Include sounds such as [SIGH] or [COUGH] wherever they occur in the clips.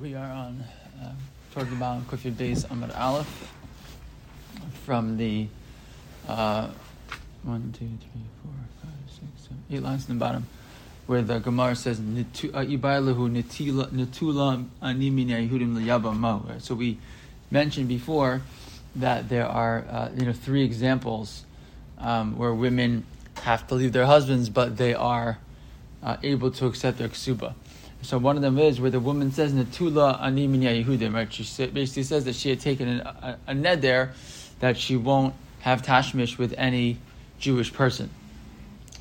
we are on uh, toward the bottom base Amar Aleph from the uh, one, two, three, four, five, six, seven, eight lines in the bottom, where the Gemara says Ibaylahu Netula Netula Animini Yehudim Liyaba Mo. So we mentioned before that there are uh, you know three examples um, where women have to leave their husbands, but they are uh, able to accept their ksuba. So one of them is where the woman says Natula ani Yehudim, right? She basically says that she had taken a, a, a ned there that she won't have tashmish with any Jewish person.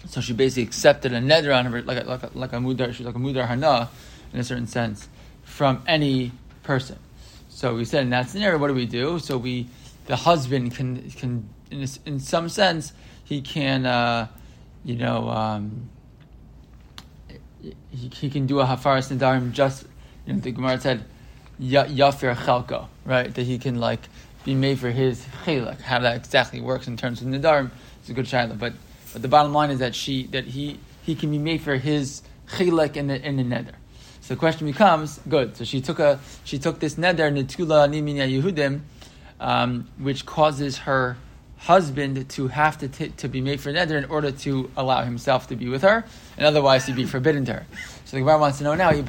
So she basically accepted a neder on her, like a, like a, like a mudar, she's like a mudar hana, in a certain sense, from any person. So we said in that scenario, what do we do? So we, the husband can can in, in some sense he can, uh, you know. Um, he, he can do a hafaras nadarim just, you know, the Gemara said, yafir chalko, right? That he can like be made for his chilak. How that exactly works in terms of nadarim is a good shaila. But but the bottom line is that she that he he can be made for his chilak in the in the nether. So the question becomes, good. So she took a she took this nether netula niminya yehudim, um, which causes her husband to have to, t- to be made for nether in order to allow himself to be with her, and otherwise he'd be forbidden to her. So the Gemara wants to know now, and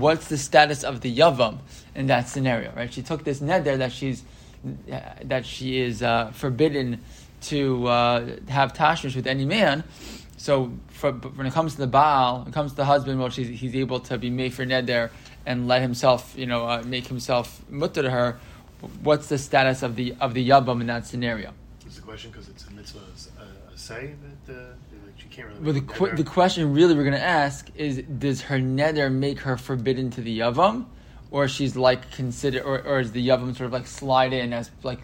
what's the status of the yavam in that scenario? Right? She took this nether that she's that she is uh, forbidden to uh, have tashmish with any man. So for, when it comes to the Baal, when it comes to the husband, well, she's, he's able to be made for neder and let himself, you know, uh, make himself mutter to her what's the status of the of the yabam in that scenario? Is the question because it's a mitzvah a, a say that uh, like she can't really. But the qu- the question really we're going to ask is: Does her neder make her forbidden to the yavam, or she's like considered, or, or is the yavam sort of like slide in as like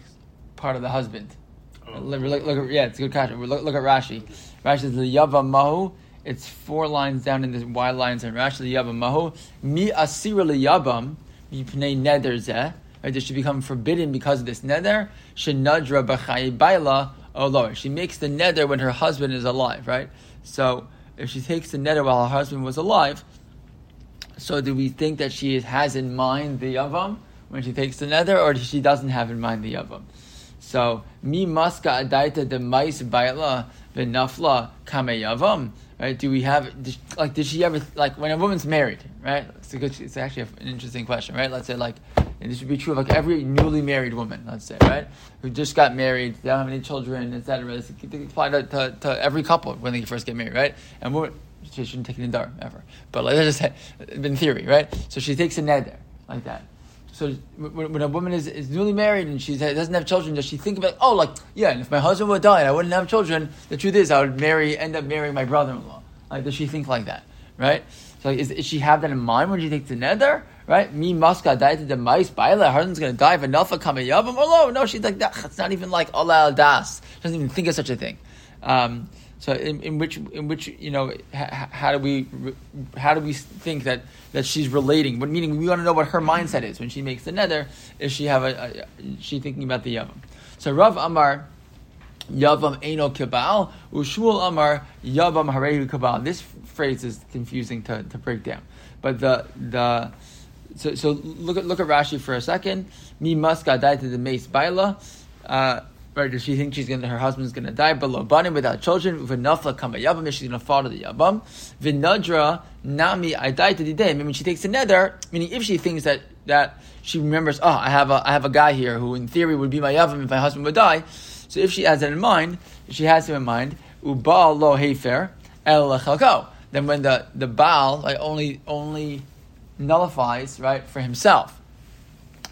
part of the husband? Oh. Look, look, look, yeah, it's a good question. Look, look at Rashi. Rashi says the yavam mahu. It's four lines down in the wide lines in Rashi. The yavam mahu mi asira liyabam mipnei neder zeh right, that should become forbidden because of this nether. Shenadra b'chayi baila oh olor. She makes the nether when her husband is alive, right? So if she takes the nether while her husband was alive, so do we think that she has in mind the yavam when she takes the nether, or she doesn't have in mind the yavam? So mi maska adaita de mais baila v'nafla kame yavam. Right? Do we have like? Did she ever like when a woman's married? Right? It's a good. It's actually an interesting question, right? Let's say like and this would be true of like every newly married woman, let's say, right, who just got married, they don't have any children, etc. This apply to, to, to, every couple when they first get married, right? And she shouldn't take an dar ever, but like, [LAUGHS] let's just say, in theory, right? So she takes a neder like that. So when, when, a woman is, is newly married and she doesn't have children, does she think about, oh, like, yeah, and if my husband would die and I wouldn't have children, the truth is I would marry, end up marrying my brother-in-law. Like, does she think like that, right? So is, is she have that in mind when she takes the nether? right? Me maska died to the mice. Baila, her husband's to die. Vanalfa kamayavim. Oh no, no, she's like that. It's not even like Allah das. She doesn't even think of such a thing. Um, so in, in, which in which you know ha, how do we how do we think that that she's relating? What meaning we want to know what her mindset is when she makes the nether. Is she have a, a she thinking about the yavam? So Rav Amar. Yavam Eno Kibal, Ushul Amar Yavam Harehu Kibal. This phrase is confusing to, to break down. But the the so, so look at look at Rashi for a second. Mi maska died to the mace baila. Uh, right? Does she think she's gonna her husband's gonna die below banim without children? V'nafla kama yavam. She's gonna fall to the yavam. V'nadra nami I died to the day. I mean, she takes a nether. Meaning, if she thinks that that she remembers, oh, I have a I have a guy here who in theory would be my yavam if my husband would die. So if she has that in mind, she has him in mind, ubal lo hefer el Then when the the baal like only only nullifies right for himself.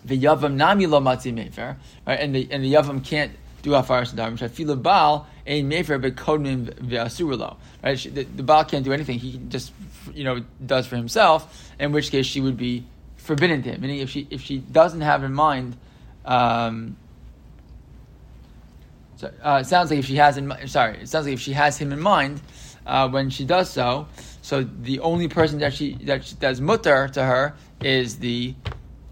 The yavam nami lo matzi mefer, right, and the and the yavam can't do afaras darim. Shafila baal ein mefer bekodmin v'asurulo, right? The, the baal can't do anything. He just you know does for himself. In which case she would be forbidden to him. Meaning if she if she doesn't have in mind. Um, so, uh, it sounds like if she has in sorry, it sounds like if she has him in mind uh, when she does so, so the only person that she that she, does mutter to her is the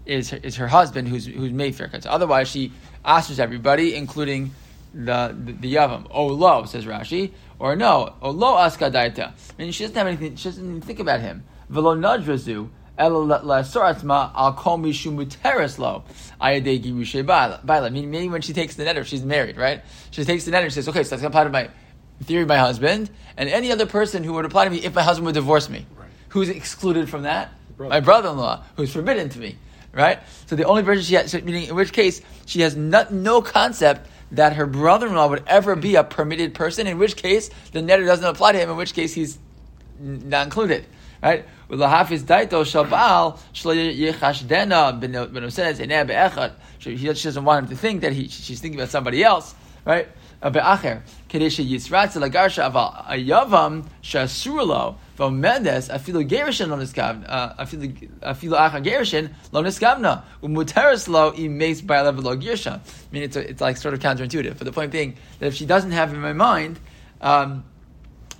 is her, is her husband who's who's mayfair. So otherwise, she asks everybody, including the the, the yavam. Oh lo says Rashi, or no, oh lo askadaita. I mean, she doesn't have anything. She doesn't even think about him. velo nadrazu. El la soratma al call me shumuteres lo. Meaning, when she takes the neder, she's married, right? She takes the neder and says, okay, so that's going to apply to my theory, my husband, and any other person who would apply to me if my husband would divorce me. Right. Who's excluded from that? Brother. My brother-in-law, who's forbidden to me, right? So the only person she has, meaning in which case she has no, no concept that her brother-in-law would ever be a permitted person. In which case the neder doesn't apply to him. In which case he's not included, right? Lahafiz daito shabal yichashdena benosenez eneh be'echad. She doesn't want him to think that he, she's thinking about somebody else, right? Be'acher kedesha yisratz lagarsha aval ayavam shasurlo v'omedes afilu gerishin lo niskav afilu afilu acha gerishin lo niskavna umuteres lo imes level lo girsha. I mean, it's it's like sort of counterintuitive, but the point being that if she doesn't have him in mind. Um,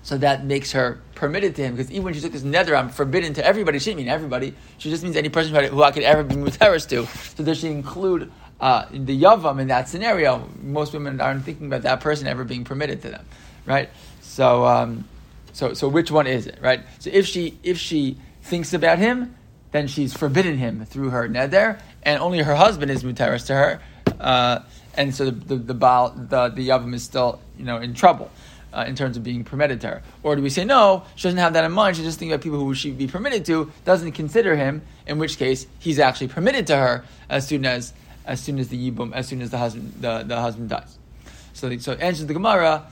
so that makes her permitted to him because even when she took this nether, I'm forbidden to everybody. She didn't mean everybody. She just means any person who, I could ever be muteris [LAUGHS] to. So does she include uh, the yavam in that scenario? Most women aren't thinking about that person ever being permitted to them, right? So, um, so, so which one is it, right? So if she if she thinks about him, then she's forbidden him through her nether, and only her husband is muteris to her, uh, and so the the the, baal, the the yavam is still you know in trouble uh, in terms of being permitted to her? Or do we say no, she doesn't have that in mind, she's just thinking about people who she'd be permitted to, doesn't consider him, in which case he's actually permitted to her as soon as as soon as the yibum, as soon as the husband the, the husband dies. So so answers the Gemara.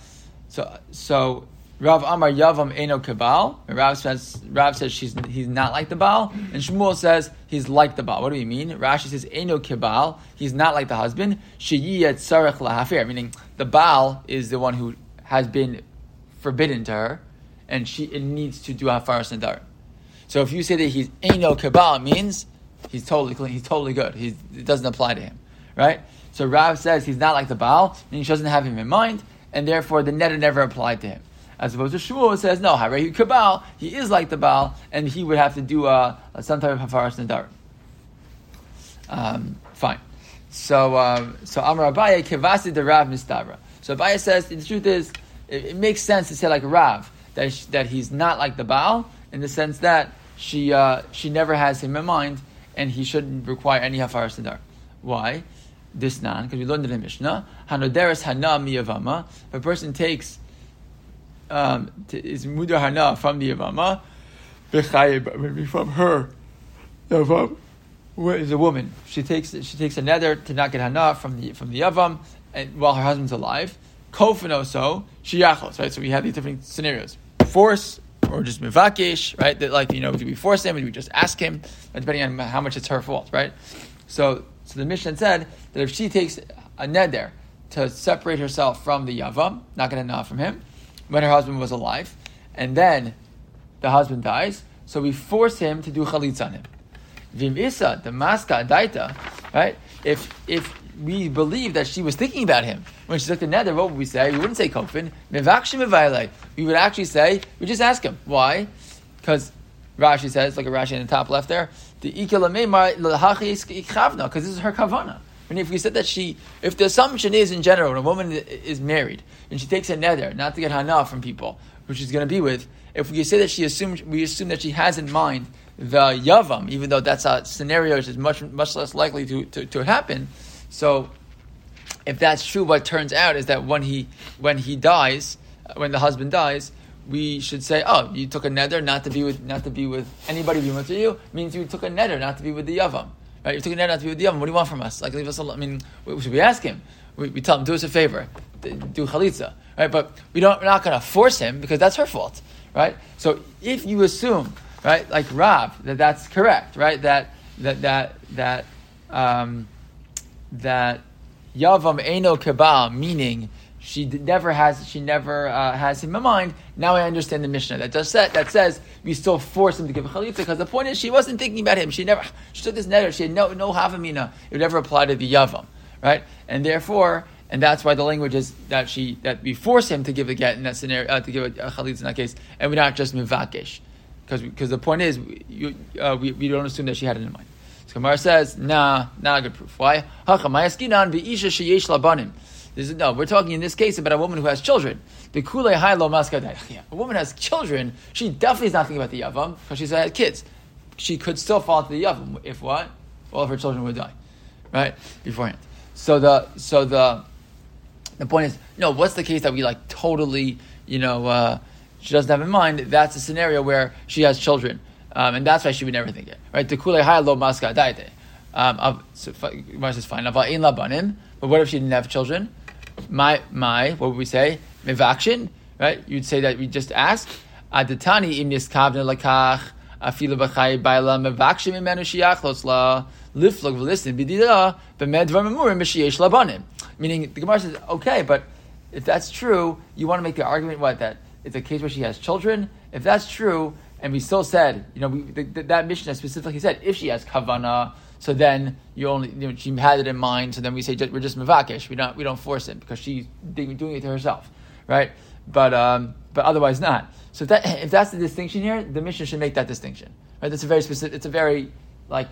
So so Rav Amar Yavam Eno Kabal. Rav says Rav says she's he's not like the Baal, and Shmuel says he's like the Baal. What do we mean? Rashi says Eno Kabal. He's not like the husband. Sheyiyat Sarach Lahafir, meaning the Baal is the one who has been forbidden to her, and she it needs to do hafaras nadar. So if you say that he's eno kabal, means he's totally clean, he's totally good. He's, it doesn't apply to him, right? So Rav says he's not like the Baal, and he doesn't have him in mind, and therefore the neder never applied to him. As opposed to Shmuel says, no, Harehu Kabal, he is like the Baal, and he would have to do uh, some type of Hafaras Nadar. Um, fine. So, um, so Amar Abaye, Kevasi de Rav Mistabra. So Abaye says, the truth is, it, it, makes sense to say like Rav, that, she, that he's not like the Baal, in the sense that she, uh, she never has him in mind, and he shouldn't require any Hafaras Nadar. Why? This nan, because we learned in the Mishnah, Hanoderes Hana Miyavama, if a person takes um, is mudar hana from the yavama, from her yavam, where is a woman. She takes she takes a nether to not get hana from the from the yavam, and while her husband's alive. Kofin so shiyachos, right? So we have these different scenarios: force or just mivakish, right? That like you know, do we force him? Or do we just ask him? Depending on how much it's her fault, right? So so the Mishnah said that if she takes a neder to separate herself from the yavam, not get hana from him when her husband was alive, and then the husband dies, so we force him to do chalitza on him. Vim isa, the maska daita, right? If if we believe that she was thinking about him when she took the nether, what would we say? We wouldn't say kofin. We would actually say, we just ask him. Why? Because Rashi says, like a Rashi in the top left there, the because this is her kavana. And if we said that she, if the assumption is in general, when a woman is married and she takes a nether not to get hana from people, which she's going to be with, if we say that she assumes, we assume that she has in mind the yavam, even though that's a scenario which is much much less likely to, to, to happen. So, if that's true, what turns out is that when he when he dies, when the husband dies, we should say, "Oh, you took a nether not to be with not to be with anybody being with you," means you took a nether not to be with the yavam. Right? You took a net out to be with the oven. What do you want from us? Like, leave us alone. I mean, should we ask him? We, we, tell him, do us a favor, do chalitza, right? But we don't, we're not going to force him because that's her fault, right? So if you assume, right, like Rav, that that's correct, right? That that that that um, that yavam eno kebal, meaning she never has she never uh, has him in mind. Now I understand the Mishnah that does that that says we still force him to give a chalitza because the point is she wasn't thinking about him. She never she took this netter. She had no no havamina. It would never apply to the yavam, right? And therefore, and that's why the language is that she that we force him to give a get in that scenario uh, to give a, a chalitza in that case, and we're not just mivakesh because because the point is you, uh, we, we don't assume that she had it in mind. So Gemara says, nah, not a good proof. Why? This is, no, we're talking in this case about a woman who has children. A woman has children. She definitely is not thinking about the yavam because she's had kids. She could still fall into the yavam if what? All of her children would die, right beforehand. So the so the the point is, no. What's the case that we like totally, you know, uh, she doesn't have in mind? That's a scenario where she has children, um, and that's why she would never think it, right? The kule high lo maskadai. Um, so, fine. But what if she didn't have children? My my, what would we say? Mivakshin, right? You'd say that we just ask. Adatani im niskavne lakach afilu b'chay baila mevakshim imenu shiachlos la liflog v'listin b'dida b'med v'memurim labanim. Meaning, the Gemara says, okay, but if that's true, you want to make the argument what that it's a case where she has children. If that's true, and we still said, you know, we, the, the, that Mishnah specifically said if she has kavana so then you only you know, she had it in mind. So then we say we're just mavakish. We don't we don't force it because she's doing it to herself, right? But um, but otherwise not. So if, that, if that's the distinction here, the Mishnah should make that distinction, right? That's a very specific. It's a very like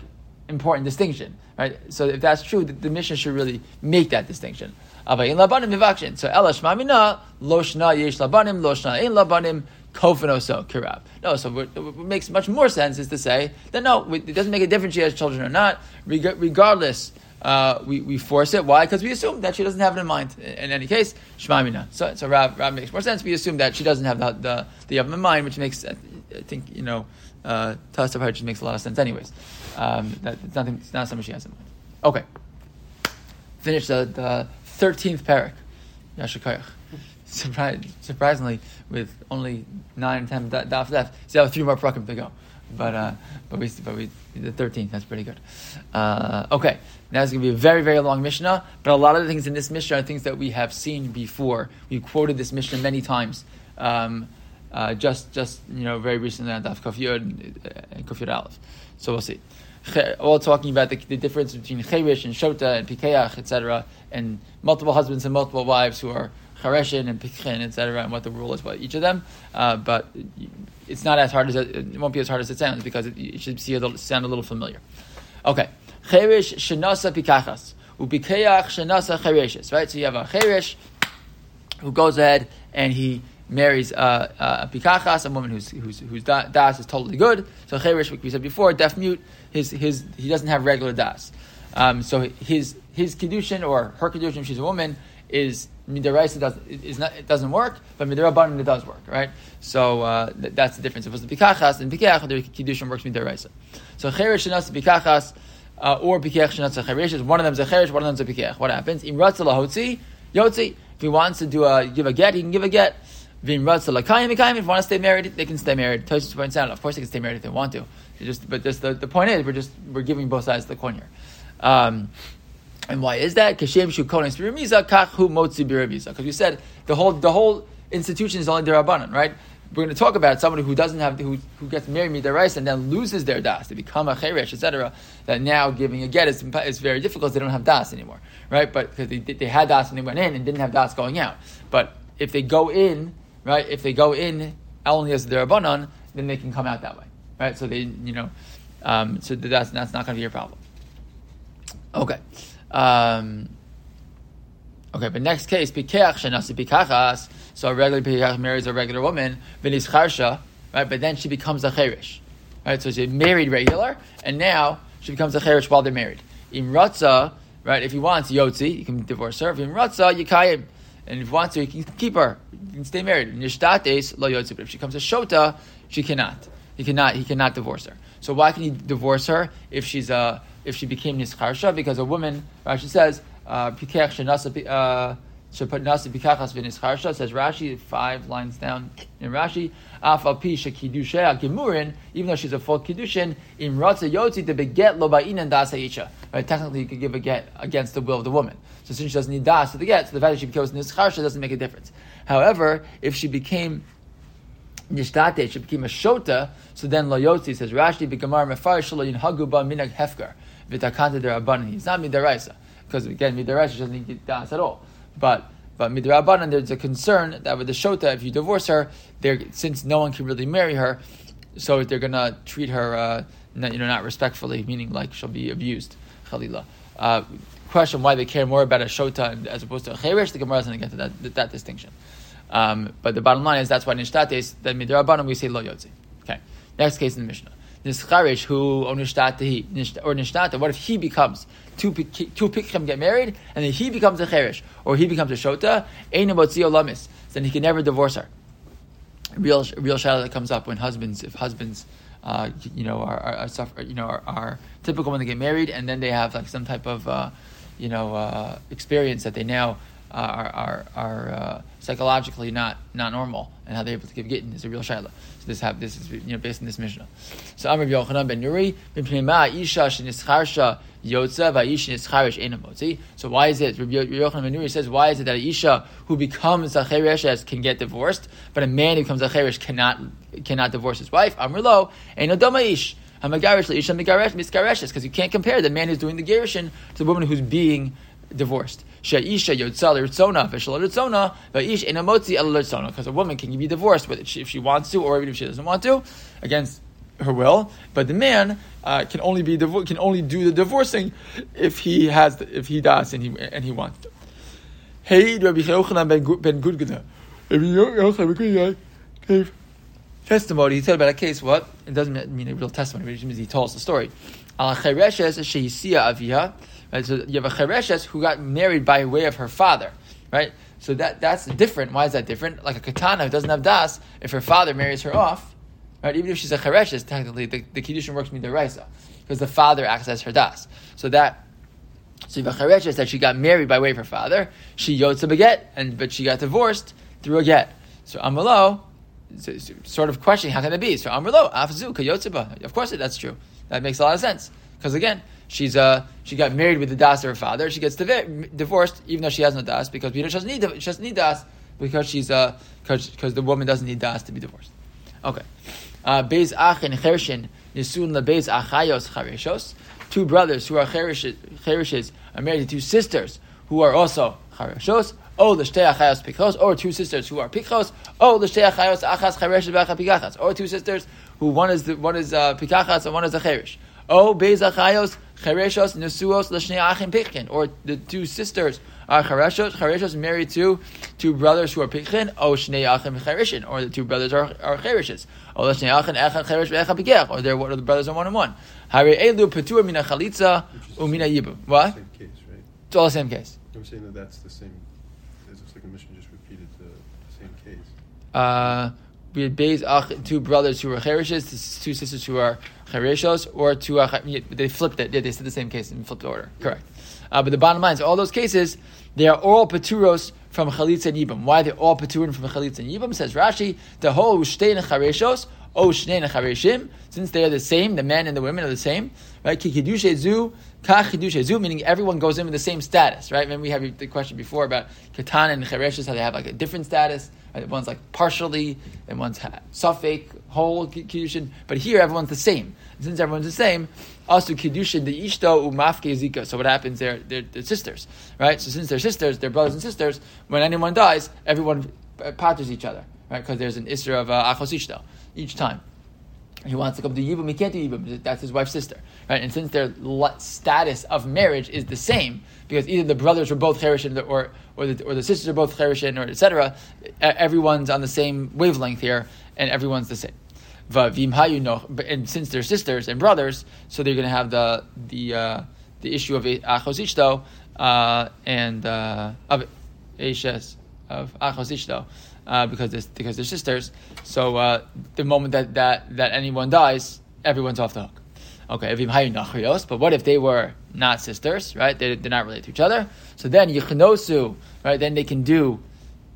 important distinction, right? So if that's true, the, the Mishnah should really make that distinction. So ela shmamina loshna yesh labanim loshna ein labanim kofanoso kirab. No, so what, makes much more sense is to say that no, it doesn't make a difference she has children or not. Regardless, uh, we, we force it. Why? Because we assume that she doesn't have it in mind. In any case, shmamina. So, so Rav, makes more sense. We assume that she doesn't have the the, the in mind, which makes I think you know uh, test of her just makes a lot of sense. Anyways, um, that it's nothing. It's not something she has in mind. Okay. Finish the the thirteenth parak. Yashakayach surprisingly, with only nine and ten daf left, still have three more prakim to go. But uh, but we but we the thirteenth. That's pretty good. Uh, okay, now it's going to be a very very long mishnah. But a lot of the things in this mishnah are things that we have seen before. We quoted this mishnah many times. Um, uh, just just you know very recently on daf kafir and kafir aleph. So we'll see. All talking about the, the difference between cherish and shota and pikeach, etc., and multiple husbands and multiple wives who are Chareshin and Pikhin, etc., and what the rule is for each of them. Uh, but it's not as hard as it, it, won't be as hard as it sounds because it, it should see a sound a little familiar. Okay, Cherish Shenasa Pikachas Ubikeach Shenasa Chereshes. Right, so you have a Cherish who goes ahead and he marries a pikachas, a woman whose whose das is totally good. So cherish, like we said before, deaf mute. His his he doesn't have regular das. Um, so his his kedushin or her kedushin, she's a woman, is midiraisa does is not it doesn't work, but midirabanan it does work, right? So uh, th- that's the difference. If it was the pikachas and pikeach, the kiddushin works midiraisa. So cheresh shenas pikachas uh, or pikeach shenas cheresh one of them is a cheresh, one of them is a pikeach. What happens? In Im hotzi yotzi. If he wants to do a give a get, he can give a get. Vim lakayim If they want to stay married, they can stay married. Tosfos points out, of course, they can stay married if they want to. just, but just the, the point is, we're just we're giving both sides of the coin here. Um, and why is that? Because we said the whole the whole institution is only derabanan, right? We're going to talk about somebody who doesn't have who, who gets married midaraisa and then loses their das they become a cheresh, etc. That now giving a get is, is very difficult. They don't have das anymore, right? But because they, they had das and they went in and didn't have das going out. But if they go in, right? If they go in only as derabanan, then they can come out that way, right? So they, you know, um, so that's that's not going to be your problem. Okay. Um, okay, but next case, pikeach shenasi pikachas. So a regular pikach marries a regular woman, vinis charsha, right? But then she becomes a cherish, right? So she married regular, and now she becomes a cherish while they're married. In ratza, right? If he wants yotzi, you can divorce her. In ratza, yikayim. And if he wants to, you can keep her. You can stay married. Nishtates lo yotzi. But if she comes a shota, she cannot. He cannot. He cannot divorce her. So why can he divorce her if she's a if she became nischarsha, because a woman, Rashi says, uh, shenasa uh, nasa pikachas v'nischarsha, says Rashi, five lines down in Rashi, af al pi shekidushe gemurin, even though she's a full kiddushin, in ratza yotzi to beget lo ba'inan das ha'isha. Right, technically you could give a get against the will of the woman. So since she doesn't need das to the get, so the fact that she becomes nischarsha doesn't make a difference. However, if she became nishtate, she became a shota, so then lo yotzi says Rashi, begamar mefarish lo yinhagu ba minag hefker v'takanta derabanan. It's not midaraisa because again midaraisa doesn't need das at all. But but midrabanan, there's a concern that with the shota, if you divorce her, since no one can really marry her, so they're gonna treat her, uh, not, you know, not respectfully, meaning like she'll be abused, chalila. Uh, question why they care more about a shota as opposed to a cherish, the Gemara going to get to that, that, that distinction. Um, but the bottom line is that's why nishtates, that midrabanan we say lo yotzi. Okay. Next case in the Mishnah. This charish who or nishtata what if he becomes two two pikchim get married and then he becomes a cherish or he becomes a shota? Ein lamis. Then he can never divorce her. Real real shadow that comes up when husbands if husbands uh, you know, are, are, are suffer, you know, are, are, typical when they get married, and then they have like some type of, uh, you know, uh, experience that they now are are, are uh, psychologically not not normal, and how they're able to give gittin is a real shaila. So this have this is you know based on this mishnah. So Amr Yochanan ben Nuri b'pnei isha shenischarsha yotza va'isha nischarish enamotzi. So why is it? Rabbi Yochanan ben Nuri says why is it that an isha who becomes a cheresh can get divorced, but a man who becomes a cheresh cannot cannot divorce his wife? Amr lo enodoma ish. Hamagarish leisha miskareshes because you can't compare the man who's doing the gerushin to the woman who's being divorced. Sheisha yotzal ritzona v'shal ritzona v'ish enamotzi el ritzona because a woman can be divorced she, if she wants to or even if she doesn't want to against her will. But the man uh, can only be divo- can only do the divorcing if he has the, if he does and he and he wants to. Hey, Rabbi Yochanan ben Gudgada. Rabbi Yochanan ben Gudgada gave testimony. He said about a case. What it doesn't mean a real testimony, but it means he told us the story. Al chereshes sheisia aviha Right? So you have a chereshes who got married by way of her father, right? So that that's different. Why is that different? Like a katana who doesn't have das, if her father marries her off, right? Even if she's a chereshes, technically the, the kiddushin works midiraisa because the father acts as her das. So that so have a chereshes that she got married by way of her father. She yotza beget, and but she got divorced through a get. So amalo, sort of questioning how can it be? So amalo afzu kayotziba. Of course, that's true. That makes a lot of sense because again she's uh, she got married with the das of her father. She gets divorced even though she has no das because she doesn't need she doesn't need das because she's uh because the woman doesn't need das to be divorced. Okay, uh, Beis Ach and Chershin Nisun LeBeis Achayos Chareshos. Two brothers who are cherishes are married to two sisters who are also chareshos. Oh, the shtei achayos pikos, or two sisters who are pikos. Oh, the shtei achayos achas chereshes b'acha pikachas, or two sisters who one is the, one is uh, pikachas and one is a cherish. Oh, beis achayos Chereshos Nesuos L'shnei Achim Pichkin, or the two sisters are Chereshos. Chereshos married to two brothers who are Pichkin. Oh, Shnei Achim Chereshin, or the two brothers are, are Chereshes. Oh, L'shnei Achim Echad Cheresh Ve'echad Pikech, or they're one of the brothers are one on one. Hare Elu Petur Mina Chalitza Umina Yibum. What? Same case, right? It's all the same case. I'm saying that that's the same. It looks like a Mishnah just repeated the, the same case. Uh, we had Beis Ach, two brothers who were Chereshes, two sisters who are Chereshos, or to uh, they flipped it. Yeah, they said the same case in flipped order. Correct. Uh, but the bottom line is, all those cases, they are all paturos from chalitza and yibam. Why they're all paturin from chalitza and yibam? Says Rashi, the whole shtein chareshos, o shtein chareshim, since they are the same, the men and the women are the same, right? Ki zu, ka kidushe zu, meaning everyone goes in with the same status, right? Remember we had the question before about katan and chareshos, how they have like a different status. Right? One's like partially, and one's suffix, whole kiddushin. But here, everyone's the same. since everyone's the same, also kiddushin the ishto umafke zika. So what happens? They're, they're, they're sisters, right? So since they're sisters, they're brothers and sisters. When anyone dies, everyone patters each other, right? Because there's an isra of uh, achos ishto each time. He wants to come to Yibum, he can't do Yibum. That's his wife's sister, right? And since their status of marriage is the same, because either the brothers were both cherishin or or the, or the sisters are both cherishin or etc. Everyone's on the same wavelength here, and everyone's the same. And since they're sisters and brothers, so they're going to have the the uh, the issue of achos uh, and uh, of Ashes of achos uh, because because they're sisters. So uh, the moment that, that that anyone dies, everyone's off the hook. Okay, but what if they were not sisters, right? They, they're not related to each other. So then yichnosu, right? Then they can do,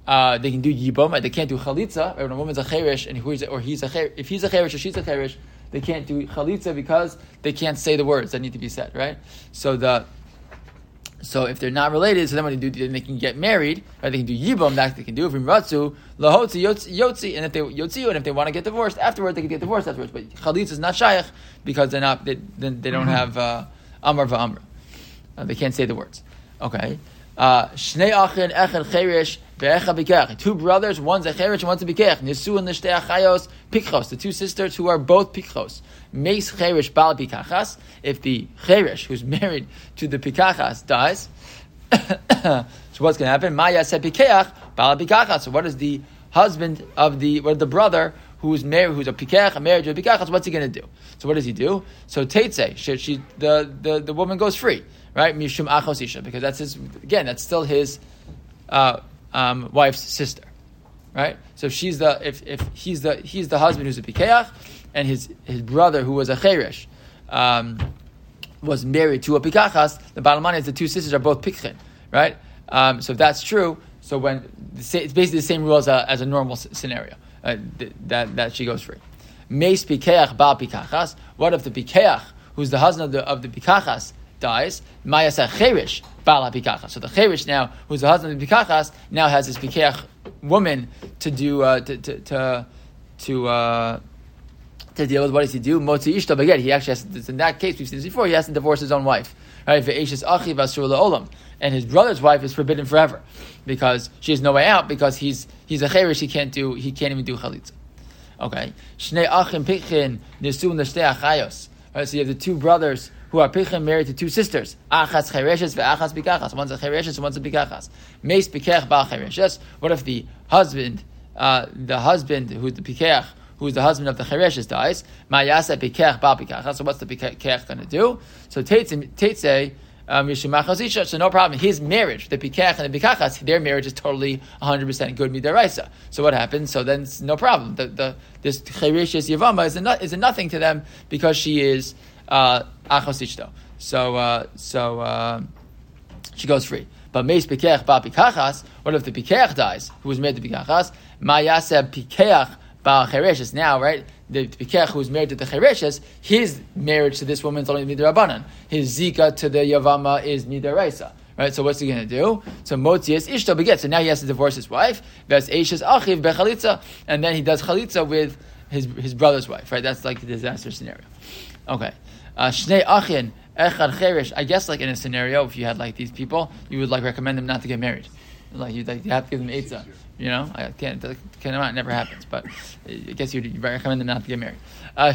uh, they can do yibum. Right? They can't do chalitza. Right? When a woman's a cherish and or he's a cherish, if he's a cherish or she's a cherish, they can't do chalitza because they can't say the words that need to be said, right? So the so if they're not related, so then when they do, then they can get married, right? They can do yibum, that they can do. Vimratzu, lahotzi, yotzi, and if they yotzi, and if they want to get divorced afterwards, they can get divorced afterwards. But chalitza is not shaykh because they're not, they, they, don't mm-hmm. have uh, amar va'amra. Uh, they can't say the words. Okay. Shnei achin echad ve'echa. Two brothers, one's a cherish one's a bikech. Nisu and l'shtei achayos pikchos. The two sisters who are both pikchos. Meis cherish bal pikachas. If the cherish who's [LAUGHS] married to the pikachas dies, [COUGHS] so what's going to happen? Maya said pikeach bal pikachas. So what is the husband of the, what the brother who's married, who's a pikach, married to a pikachas, what's he going to do? So what does he do? So Teitze, she, she, the, the, the woman goes free, right? Mishum achos isha, because that's his, again, that's still his uh, um, wife's sister, right? So if she's the, if, if he's the, he's the husband who's a pikach, and his, his brother who was a cherish, um, was married to a pikachas, the bottom line is the two sisters are both pikchin, right? Um, so if that's true, so when it's basically the same rule as a, as a normal scenario uh, th- that that she goes free. Meis pikeach bal pikachas. What if the pikeach, who's the husband of the of the pikachas, dies? Mayasa cherish bal pikachas. So the cherish now, who's the husband of the pikachas, now has his pikeach woman to do uh, to to to. to uh, to deal with what does he do? Motzi ishta again. He actually has to, in that case we've seen this before. He has to divorce his own wife, right? Ve'eshes achi vasur olam, and his brother's wife is forbidden forever because she has no way out because he's he's a cherish. He can't do he can't even do chalitza. Okay, shnei achim pichin nisu neshtei achayos. Right, so you have the two brothers who are pichin married to two sisters. Achas chereshes ve'achas bikachas. One's a chereshes and one's a bikachas. Meis pikech bal chereshes. What if the husband, uh, the husband who's the pikech who's the husband of the Chereshes dies, Ma'yasa Pikech Bal Pikacha. So what's the Pikech going to do? So Teitze, um, so no problem. His marriage, the Pikech and the Pikachas, their marriage is totally 100% good midaraisa. So what happens? So then it's no problem. The, the, this Chereshes Yavama is a, is a nothing to them because she is uh, So, uh, so uh, she goes free. But Meis Pikech Bal Pikachas, what if the Pikech dies, who was married to Pikachas? Ma'yasa Pikech Baal Chereshes. Now, right, the Pikech who's married to the Chereshes, his marriage to this woman is only Midrabanan. His Zika to the Yavama is Midaraisa. Right, so what's he going to do? So Motzias Ishto beget. So now he has to divorce his wife. Ves Eishes Achiv Bechalitza, and then he does Chalitza with his his brother's wife. Right, that's like the disaster scenario. Okay, uh, Shnei Achin Echad Cheresh. I guess like in a scenario, if you had like these people, you would like recommend them not to get married. Like you like you have to give them eitzah. You know, I can't, can't it never happens, but I guess you'd recommend them not to get married. Uh,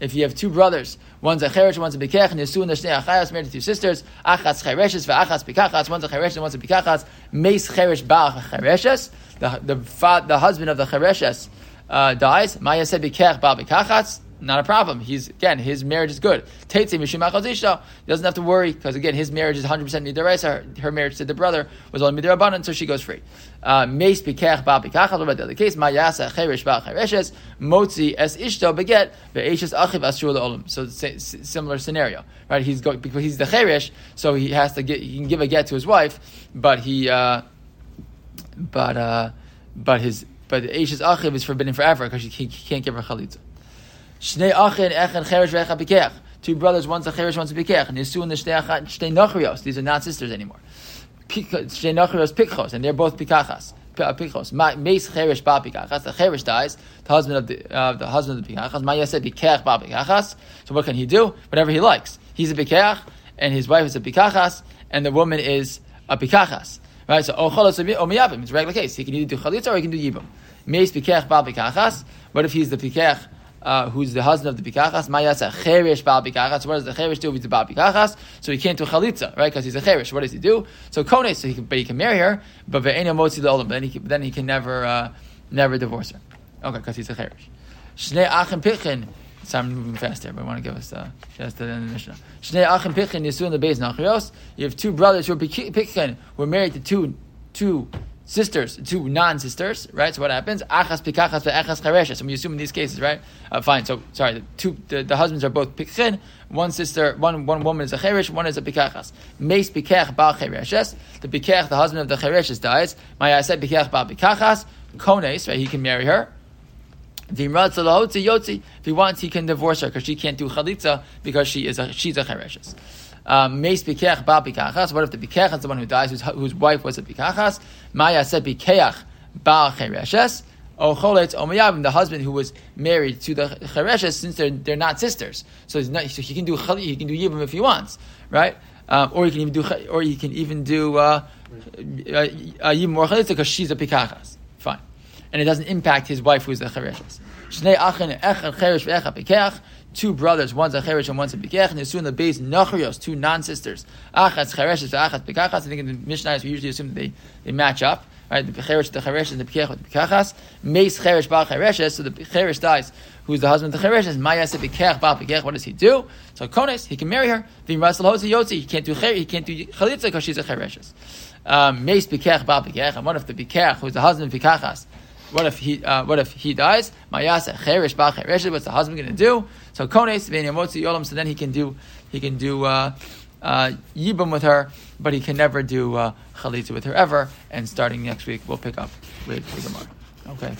if you have two brothers, one's a cheresh, one's a bikech, and Yesu and the shnei achayas married to two sisters, achas chereshes ve'achas bikachas, one's a cheresh and one's a bikachas, meis cheresh ba chereshes, the, the, the husband of the chereshes uh, dies, maya said bikech ba bikachas, not a problem. He's again, his marriage is good. He doesn't have to worry because again, his marriage is 100 percent midaraisa. Her, marriage to the brother was only midarabanan, so she goes free. Uh, Meis bikech ba the case? Mayasa cherish ba chereshes motzi es ishto beget ve'eshes achiv asur. So similar scenario, right? He's going because he's the cherish, so he has to get. He can give a get to his wife, but he, uh, but uh, but his but the eshes achiv is forbidden forever because he, he can't give her chalitza. Shnei achin echen cheresh ve'echa bikech. Two brothers, one's a cheresh, one's a bikech. Nisu and the shnei nachrios. These are not sisters anymore. Shnei nachrios pikchos, and they're both pikachas. Pikchos. Meis cheresh ba pikachas. The cheresh dies. The husband of the uh, the husband of the pikachas. Maya said bikech ba pikachas. So what can he do? Whatever he likes. He's a pikach, and his wife is a pikachas, and the woman is a pikachas. Right. So ocholos omiyavim. It's a regular case. He can either do chalitza or he can do yibum. Meis pikech ba pikachas. What if he's the pikech? Uh, who's the husband of the pikachas, mayasa cheresh bal pikachas. What does the cheresh do if he's a bal pikachas? So he can't do chalitza, right? Because he's a cheresh. What does he do? So kone, so he can, but he can marry her, but le'olam. Then he can, then he can never, uh, never divorce her. Okay, because he's a cheresh. Shnei achim pichin. So I'm moving fast here, but I want to give us uh, just the end of the Mishnah. Shnei achim pichin yisu in the base nachrios. You have two brothers who are pichin, who are married to two two sisters, two non-sisters, right? So what happens? Achas pikachas ve'achas chareshes. So we assume in these cases, right? Uh, fine. So sorry, the two the, the husbands are both pikchin. One sister, one one woman is a cheresh, one is a pikachas. Meis pikach bal chereshes. The pikach, the husband of the chereshes, dies. My said pikach bal pikachas. Kones, right? He can marry her. If he wants, he can divorce her because she can't do chalitza because she is a she's a chereshes. Um, ba bikachas. What if the bikech is the one who dies, whose, whose wife was a bikachas? Maya said bikeach ba chereshes. Oh, choletz omayavim, the husband who was married to the chereshes, since they're they're not sisters, so, not, so he can do he can do yibum if he wants, right? Um, or he can even do or he can even do uh, uh, yibum or because she's a pikachas. Fine, and it doesn't impact his wife who's the chereshes. Cheresh two brothers, one's a cheresh and one's a pikach, and in the base nachrios, two non-sisters. Achas chereshes, achas pikachas. I think in the Mishnah we usually assume that they, they match up. Right, the cheresh, the cheresh, and the pikach with the pikachas. Mace cheresh bal chereshes, so the cheresh dies. Who's the husband of the chereshes? Mayas pikach bal pikach. What does he do? So kones, he can marry her. Vim rasal hosi yotzi. He can't do he can't do chalitza because she's a chereshes. Um, Mace pikach bal pikach. And what if the pikach, who's the husband of pikachas? What if he uh, what if he dies? Mayasa bal chereshes. What's the husband going to do? So kones v'nyamotzi yolam. So then he can do he can do uh, uh, yibum with her, but he can never do uh, chalitza with her ever. And starting next week, we'll pick up with the. Okay.